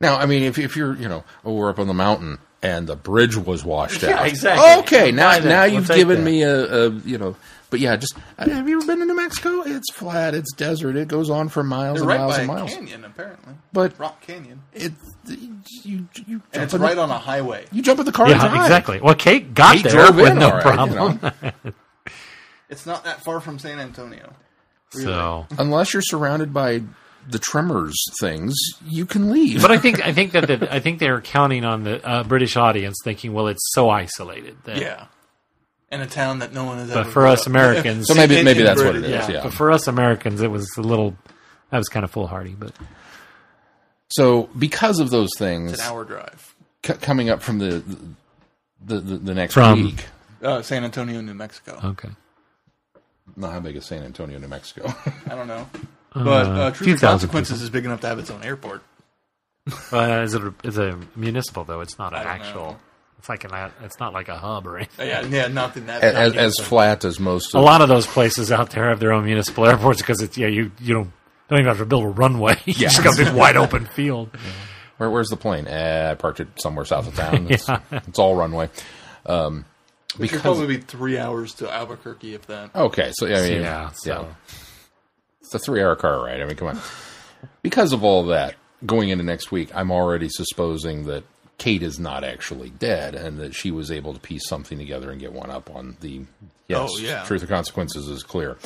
Now, I mean, if, if you're, you know, oh, we're up on the mountain and the bridge was washed out. Yeah, out. exactly. Okay, now Buy that. now you've take given that. me a, a, you know, but yeah, just have you ever been to New Mexico? It's flat, it's desert, it goes on for miles They're and right miles by and a miles. canyon, apparently. But Rock Canyon, it, you, you and it's right the, on a highway. you jump in the car yeah, drive. exactly. Well, Kate got Kate there with in, no all right, you problem. know. It's not that far from San Antonio. So, Unless you're surrounded by the tremors things, you can leave. but I think I think that the, I think they're counting on the uh, British audience, thinking, well, it's so isolated. That, Yeah, in a town that no one has But ever. for us of. Americans, So maybe- maybe in that's what it is. Yeah, yeah. But for us Americans, it was a little. That was kind of foolhardy, but so because of those things, It's an hour drive. c- coming up from the the, the, the next From- week. Uh, San Antonio, New Mexico. okay. Not how big is San Antonio, New Mexico? I don't know. But uh, few Truth or thousand Consequences is big enough to have its own airport. Uh, is it a, it's a municipal though? It's not an actual. know. It's like an. It's not like a hub or anything. Uh, Yeah, yeah, nothing that. as, not as yet. flat as most. A lot of those places out there have their own municipal airports because it's yeah you you don't don't even have to build a runway. you just got a big wide open field. Where, where's the plane? Eh, I parked it somewhere south of town. It's, it's all runway. Um, It should because probably be three hours to Albuquerque, if that. okay, so I mean, Yeah, so it's a three-hour car ride. I mean, come on. Because of all that, going into next week, I'm already supposing that Kate is not actually dead, and that she was able to piece something together and get one up on the. Yes, Oh, yeah. truth or consequences is clear.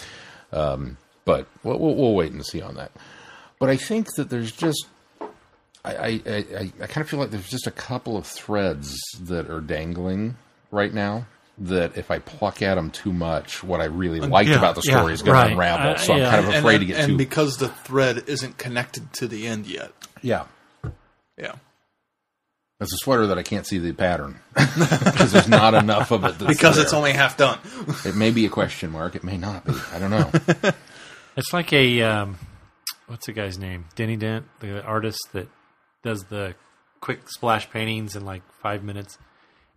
Um, but we'll, we'll, we'll wait and see on that. But I think that there's just I, I, I, I kind of feel like there's just a couple of threads that are dangling right now. That if I pluck at them too much, what I really liked yeah, about the yeah, story is going right. to unravel. Uh, so I'm kind of afraid and, to get and too. And because the thread isn't connected to the end yet. yeah, Yeah. it's a sweater that I can't see the pattern because there's not enough of it. That's Because it's only half done. It may be a question mark. It may not be. I don't know. It's like a um, what's the guy's name? Denny Dent, the artist that does the quick splash paintings in like five minutes.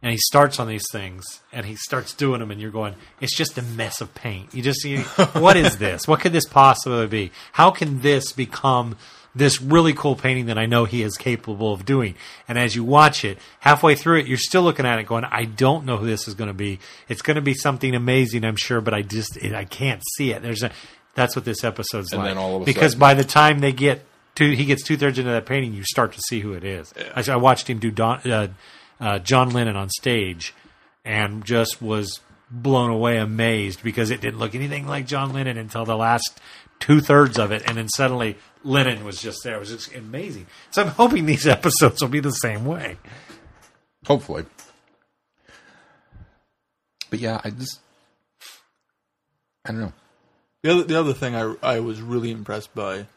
And he starts on these things, and he starts doing them, and you're going, "It's just a mess of paint." You just see, what is this? What could this possibly be? How can this become this really cool painting that I know he is capable of doing? And as you watch it, halfway through it, you're still looking at it, going, "I don't know who this is going to be. It's going to be something amazing, I'm sure, but I just it, I can't see it." There's a that's what this episode's And like. then all of a because sudden- by the time they get to, he gets two thirds into that painting, you start to see who it is. I, I watched him do Don, uh, uh, John Lennon on stage, and just was blown away, amazed because it didn't look anything like John Lennon until the last two thirds of it, and then suddenly Lennon was just there. It was just amazing. So I'm hoping these episodes will be the same way. Hopefully. But yeah, I just I don't know. The other, the other thing I, I was really impressed by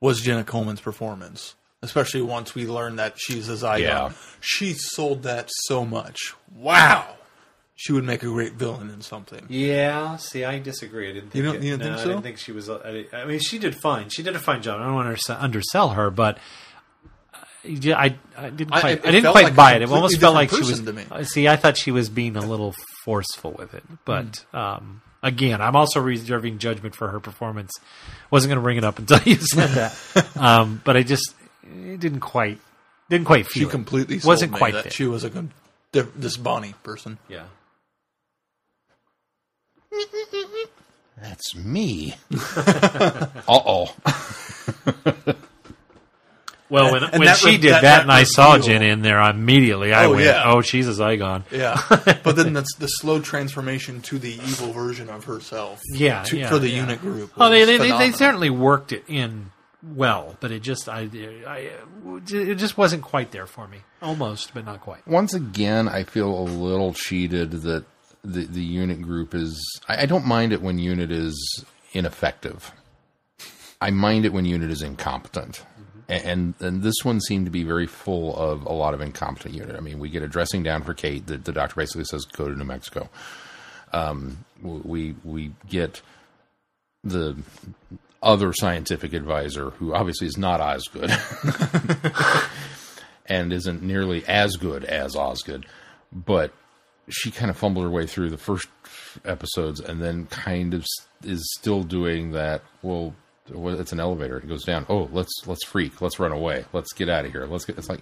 was Jenna Coleman's performance, especially once we learned that she's a Zygon. Yeah. She sold that so much. Wow. She would make a great villain in something. Yeah, see, I disagree. I didn't You think don't- you it- didn't think no, so? I didn't think she was. I, I mean, she did fine. She did a fine job. I don't want to undersell her, but uh, yeah, I, I didn't I- quite. I, it didn't quite like buy it. It almost felt like she was. person to me. uh, See, I thought she was being a little forceful with it, but um, again, I'm also reserving judgment for her performance. Wasn't going to bring it up until you said that, um, but I just it didn't quite didn't quite She feel it. completely sold wasn't me quite that there. she was a good, diff- this Bonnie person. yeah. That's me. uh oh. Well, when, and when that she did that- that, that and I saw reveal- Jen in there immediately, I Oh, went, yeah. "Oh, she's a Zygon." Yeah. but then that's the slow transformation to the evil version of herself. Yeah, to, yeah, for the yeah. unit group. Oh, they they, they, they certainly worked it in well, but it just I, I it just wasn't quite there for me. Almost, but not quite. Once again, I feel a little cheated that the the unit group is. I, I don't mind it when unit is ineffective. I mind it when unit is incompetent. And and this one seemed to be very full of a lot of incompetent unit. I mean, we get a dressing down for Kate. The, the doctor basically says go to New Mexico. Um, we we get the other scientific advisor who obviously is not Osgood and isn't nearly as good as Osgood, but she kind of fumbled her way through the first episodes and then kind of is still doing that. Well, well, it's an elevator. It goes down. Oh, let's let's freak. Let's run away. Let's get out of here. Let's get. It's like.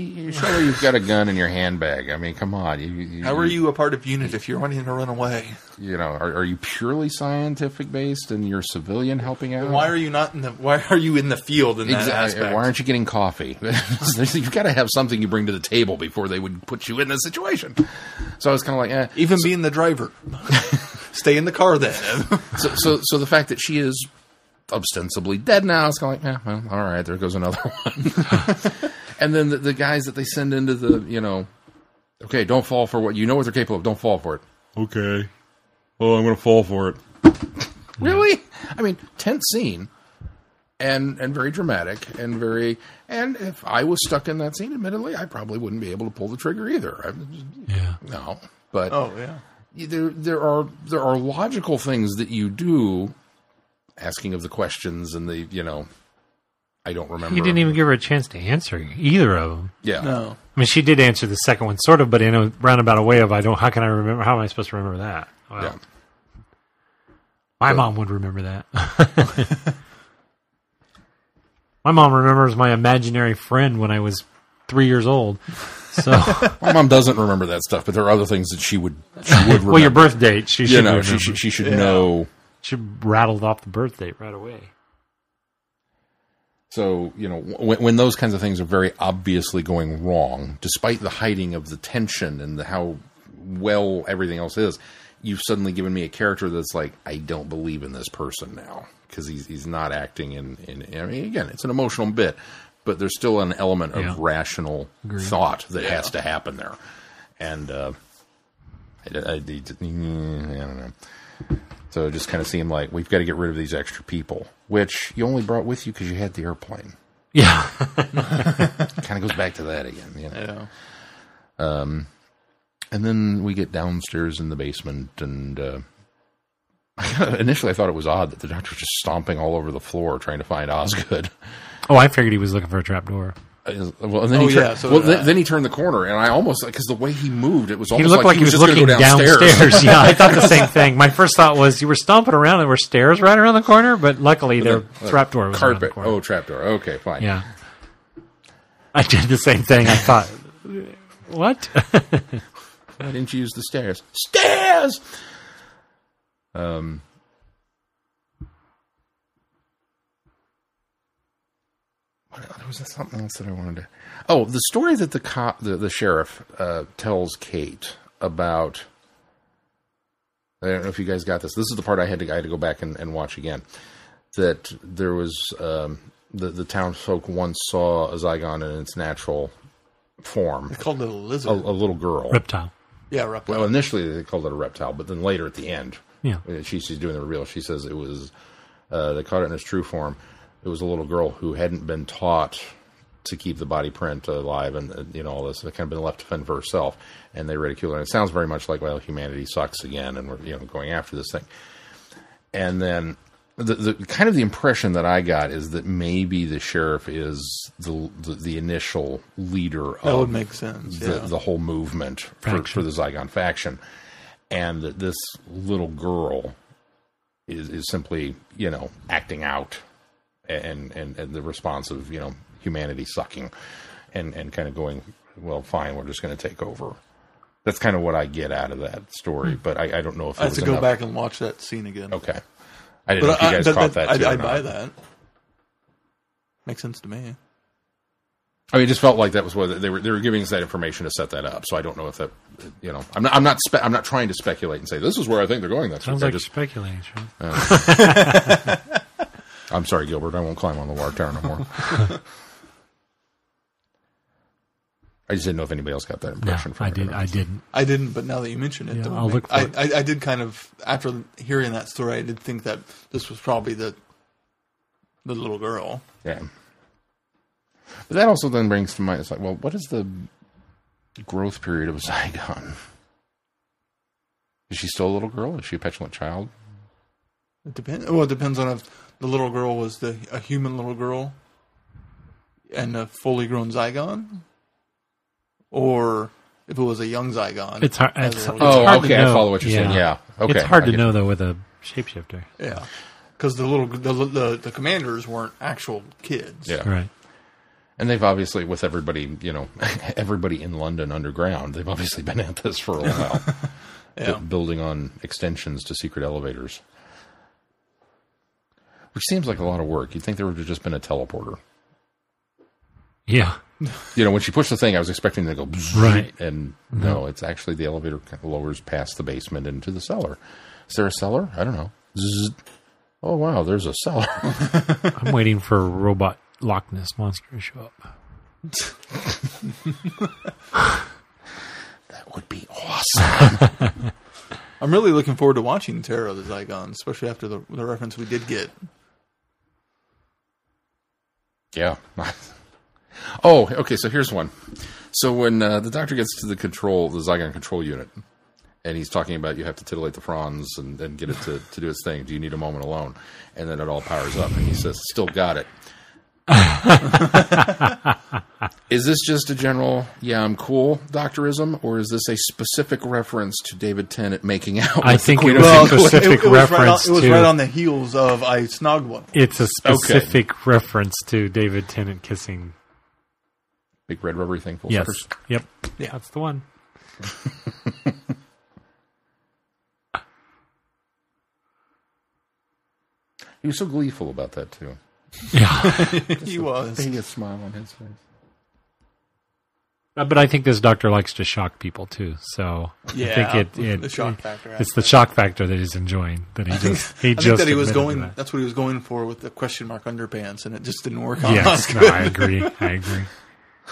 You- surely you've got a gun in your handbag. I mean, come on. You, you, How are you a part of unit if you're wanting to run away? You know, are, are you purely scientific based and you're civilian helping out? Why are you not in the? Why are you in the field in that aspect? Why aren't you getting coffee? You've got to have something you bring to the table before they would put you in this situation. So I was kind of like, eh. Even being the driver, stay in the car then. So, so, so the fact that she is ostensibly dead now, it's kind of like, yeah, well, all right, there goes another one. And then the, the guys that they send into the, you know, okay, don't fall for what you know what they're capable of. Don't fall for it. Okay. Oh, I'm going to fall for it. really? I mean, tense scene. And and very dramatic and very and if I was stuck in that scene, admittedly, I probably wouldn't be able to pull the trigger either. I, Yeah. no, but oh yeah. there there are there are logical things that you do asking of the questions and the you know I don't remember He didn't even give her a chance to answer either of them. yeah No. I mean, she did answer the second one, sort of, but in a roundabout way of I don't. How can I remember? How am I supposed to remember that? Well, yeah my mom would remember that. my mom remembers my imaginary friend when I was three years old. So, my mom doesn't remember that stuff but there are other things that she would she would remember well, your birth date, she you should know remember. she should, she should know She rattled off the birth date right away. So you know when, when those kinds of things are very obviously going wrong despite the hiding of the tension and the, how well everything else is you've suddenly given me a character that's like I don't believe in this person now because he's he's not acting in in I mean again it's an emotional bit but there's still an element of Yeah. rational thought that has to happen there. And uh, I, I, I don't know. So it just kind of seemed like we've got to get rid of these extra people, which you only brought with you because you had the airplane. Yeah. kind of goes back to that again. You know? Yeah. And then we get downstairs in the basement, and uh, initially I thought it was odd that the doctor was just stomping all over the floor trying to find Osgood. Oh, I figured he was looking for a trapdoor. Uh, Well, and then Oh, he tur- yeah, so well, then, then he turned the corner, and I almost because the way he moved, it was He looked like, he was, just gonna looking go downstairs. yeah, I thought the same thing. My first thought was you were stomping around and there were stairs right around the corner, but luckily their Uh, trapdoor was around the carpet. Oh, trapdoor. Okay, fine. Yeah. I did the same thing. I thought, what? Why didn't you use the stairs? Stairs. Um. What else- Was there something else that I wanted to? Oh, the story that the cop, the, the sheriff, uh, tells Kate about. I don't know if you guys got this. This is the part I had to I had to go back and, and watch again. That there was um, the the townsfolk once saw a Zygon in its natural form, They called it a a, lizard. a little girl. Reptile. yeah, reptile. Well, initially they called it a reptile, but then later at the end, Yeah. she, she's doing the reveal. She says it was uh, they caught it in its true form. It was a little girl who hadn't been taught to keep the body print alive, and uh, you know all this. Had kind of been left to fend for herself, and they ridicule her. And it sounds very much like well, humanity sucks again, and we're you know going after this thing. And then the, the kind of the impression that I got is that maybe the sheriff is the the, the initial leader that of would make sense. the, Yeah. the whole movement for, for the Zygon faction, and that this little girl is is simply you know acting out, and and, and the response of you know humanity sucking, and and kind of going well fine we're just going to take over. That's kind of what I get out of that story, hmm. but I, I don't know if I have to go enough. back and watch that scene again. Okay, I didn't know But if you guys that- caught that- that. too I, or I buy that. Makes sense to me. I mean, it just felt like that was what they were. They were giving us that information to set that up. So I don't know if that, you know, I'm not. I'm not. Spe- I'm not trying to speculate and say this is where I think they're going. That's Sounds I like just. speculation. I'm sorry, Gilbert. I won't climb on the water tower no more. I just didn't know if anybody else got that No, impression. from I did. not. I didn't. I didn't, but now that you mention it, Yeah, I'll make- look for I, it. I, I did kind of after hearing that story, I did think that this was probably the the little girl. Yeah. But that also then brings to mind. It's like, well, what is the growth period of a Zygon? Is she still a little girl? Is she a petulant child? It depends. Well, it depends on if the little girl was the a human little girl and a fully grown Zygon, or if it was a young Zygon. It's hard. It's, it's. Oh, hard to okay, I know. follow what you're saying. Yeah, okay, It's hard I to get know though with a shapeshifter. yeah, because the little the, the the commanders weren't actual kids. Yeah. Right. And they've obviously, with everybody, you know, everybody in London underground, they've obviously been at this for a while, Yeah. bu- building on extensions to secret elevators, which seems like a lot of work. You'd think there would have just been a teleporter. Yeah. You know, when she pushed the thing, I was expecting to go Right. and mm-hmm. no, it's actually the elevator kind of lowers past the basement into the cellar. Is there a cellar? I don't know. Zzz. Oh wow, there's a cellar. I'm waiting for a robot Loch Ness monster to show up. that would be awesome. I'm really looking forward to watching Terror of the Zygon, especially after the the reference we did get. Yeah. oh, okay. So here's one. So when uh, the doctor gets to the control, the Zygon control unit, and he's talking about you have to titillate the fronds and, and get it to, to do its thing. Do you need a moment alone? And then it all powers up, and he says, "Still got it." is this just a general "yeah, I'm cool" doctorism, or is this a specific reference to David Tennant making out? I with the think Queen it was England? a specific it, was right on, reference it was to- right on the heels of I snogged one. It's a specific reference to David Tennant kissing. Big red rubbery thing full Yes. suckers. Yep. Yeah. That's the one. He was so gleeful about that too. Yeah. he was. Biggest smile on his face. Uh, But I think this doctor likes to shock people too. So Yeah, I think it, it the shock factor It's the shock factor that he's enjoying. That he just he I think just that he was admitted to going. that. That's what he was going for with the question mark underpants, and it just didn't work out. Yes, no. I agree. I agree.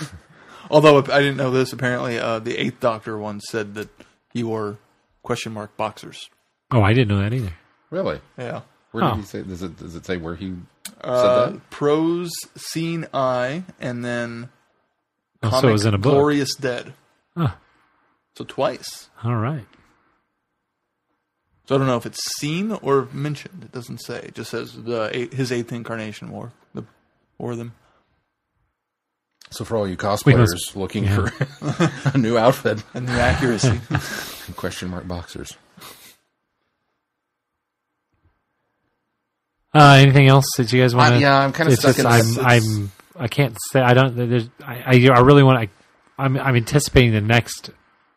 Although I didn't know this, apparently uh, the Eighth Doctor once said that he wore question mark boxers. Oh, I didn't know that either. Really? Yeah. Where Huh. did he say? Does it does it say where he Uh, said that? pros seen eye, and then Oh, comic so it was in a book. Glorious Dead. Huh. So twice. All right. So I don't know if it's seen or mentioned. It doesn't say. It just says the his eighth incarnation wore the wore them. So for all you cosplayers must- looking yeah. for a new outfit, And the accuracy. question mark boxers. Uh, anything else that you guys want to? Yeah, I'm kinda stuck in I'm, this- I'm. I can't say. I don't. There's. I. I, I really want. I, I'm. I'm anticipating the next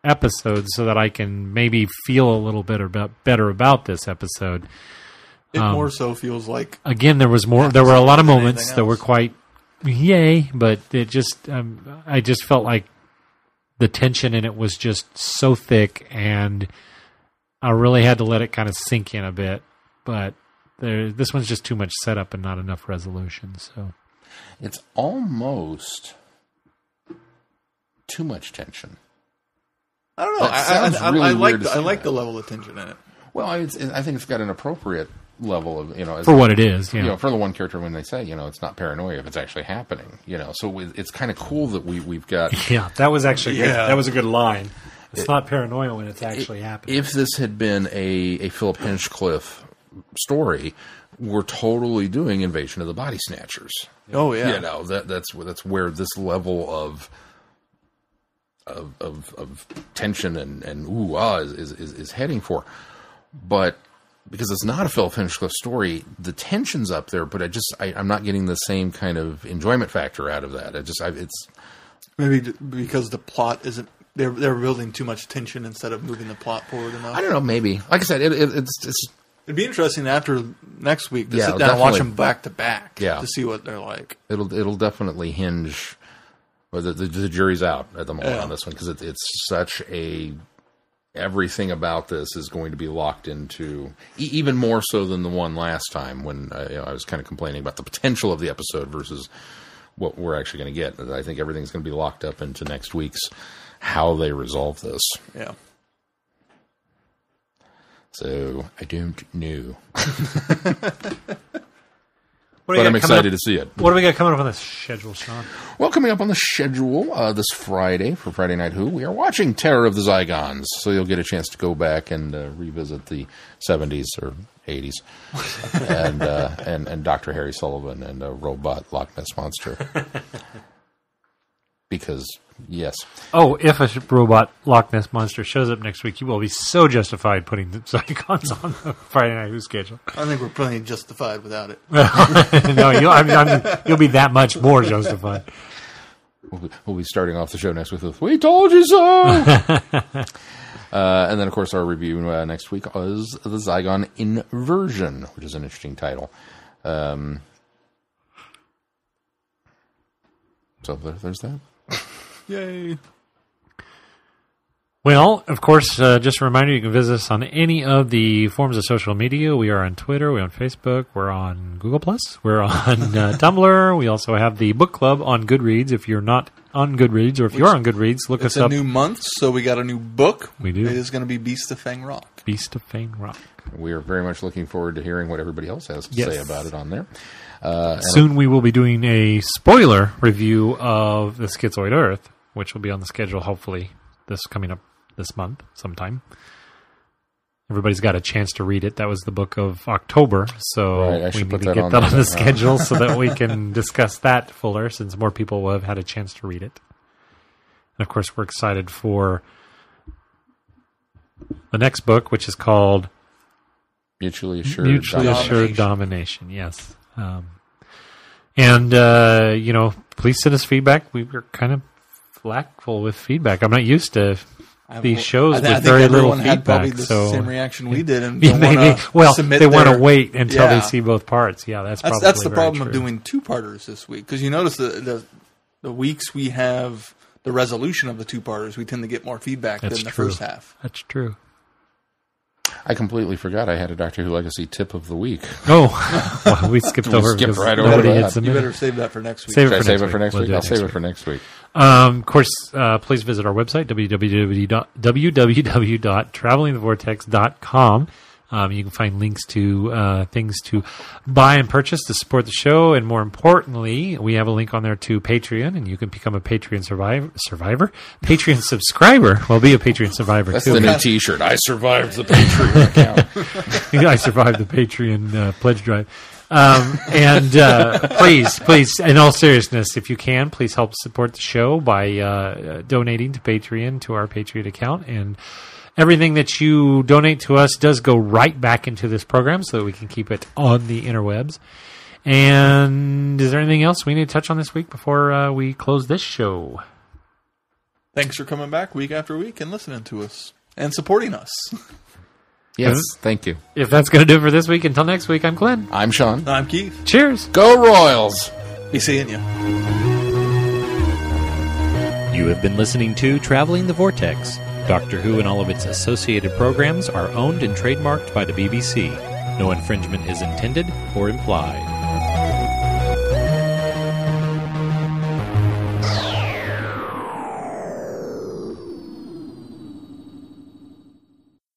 episode so that I can maybe feel a little bit about better about this episode. It Um, more so feels like Again, there was more. There were a lot of moments that were quite yay, but it just. Um, I just felt like the tension in it was just so thick, and I really had to let it kind of sink in a bit. But there, this one's just too much setup and not enough resolution. So. It's almost too much tension. I don't know. I, I, sounds I, really I like the, I like that. the level of tension in it. Well, it's, I think it's got an appropriate level of you know as, for what it is. Yeah. you know for the one character when they say you know it's not paranoia if it's actually happening you know so it- it's kind of cool that we we've got yeah, that was actually Yeah. that was a good line. It's not paranoia when it's actually happening. if this had been a a Philip Hinchcliffe story we're totally doing Invasion of the Body Snatchers Oh yeah. you know that that's where that's where this level of of of, of tension and and ooh ah is, is is heading for, but because it's not a Philip Hinchcliffe story, the tension's up there, but I just I, I'm not getting the same kind of enjoyment factor out of that. I just I, it's Maybe because the plot isn't. They're they're building too much tension instead of moving the plot forward enough. I don't know maybe like I said it, it, it's it's It'd be interesting after next week to Yeah, sit down and watch them back to back. Yeah. To see what they're like. it'll it'll definitely hinge. Well, the, the, the jury's out at the moment Yeah. on this one because it, it's such a everything about this is going to be locked into e- even more so than the one last time when uh, you know, I was kind of complaining about the potential of the episode versus what we're actually going to get. I think everything's going to be locked up into next week's how they resolve this. Yeah. So I don't know, What do but I'm excited up- to see it. What do we got coming up on the schedule, Sean? Well, coming up on the schedule uh, this Friday for Friday Night Who, we are watching Terror of the Zygons. So you'll get a chance to go back and uh, revisit the 70s or 80s and, uh, and and Dr. Harry Sullivan and a robot Loch Ness Monster. because, yes. Oh, if a robot Loch Ness monster shows up next week, you will be so justified putting the Zygons on the Friday Night Who schedule. I think we're plenty justified without it. no, you'll, I mean, I mean, you'll be that much more justified. We'll be, we'll be starting off the show next week with We Told You So! uh, and then, of course, our review uh, next week is The Zygon Inversion, which is an interesting title. Um, so there, there's that. Yay. Well, of course, uh, just a reminder you can visit us on any of the forms of social media. We are on Twitter, we're on Facebook, we're on Google Plus, we're on uh, Tumblr. We also have the book club on Goodreads. If you're not on Goodreads, or if you're on Goodreads, look It's us a up. new month, so we got a new book. We do. It is going to be Beast of Fang Rock. Beast of Fang Rock. We are very much looking forward to hearing what everybody else has to Yes. say about it on there. Uh, Soon we will be doing a spoiler review of the Schizoid Earth, which will be on the schedule hopefully this coming up this month sometime. Everybody's got a chance to read it. That was the book of October, so Right, we need to that get on that on the schedule so that we can discuss that fuller, since more people will have had a chance to read it. And of course, we're excited for the next book, which is called mutually assured. mutually domination. assured domination. Yes, um, and uh, you know, please send us feedback. We were kind of lackful with feedback. I'm not used to these shows I, thi- with think very little everyone had probably feedback. the So same reaction we did, and Yeah, don't maybe. wanna Well, they want to wait until Yeah. they see both parts. Yeah, that's That's probably that's the problem true. of doing two parters this week because you notice the, the the weeks we have the resolution of the two parters, we tend to get more feedback That's than the true. first half. That's true. I completely forgot I had a Doctor Who Legacy tip of the week. Oh, well, we skipped over. skipped right over nobody that. had You. You better save that for next week. Save it Should I for save next it for week. next We'll week? I'll next save it for next week. Um, of course, uh, please visit our website, www.travelingthevortex.com. Um, you can find links to uh, things to buy and purchase to support the show. And more importantly, we have a link on there to Patreon, and you can become a Patreon survivor. survivor? Patreon subscriber. Well, be a Patreon survivor, That's too. the new T-shirt. I survived the Patreon account. I survived the Patreon uh, pledge drive. Um, and uh, please, please, in all seriousness, if you can, please help support the show by uh, donating to Patreon to our Patreon account. And everything that you donate to us does go right back into this program so that we can keep it on the interwebs. And is there anything else we need to touch on this week before uh, we close this show? Thanks for coming back week after week and listening to us and supporting us. Yes, thank you. If that's going to do it for this week, until next week, I'm Glenn. I'm Sean. I'm Keith. Cheers. Go Royals! Be seeing you. You have been listening to Traveling the Vortex. Doctor Who and all of its associated programs are owned and trademarked by the BBC. No infringement is intended or implied.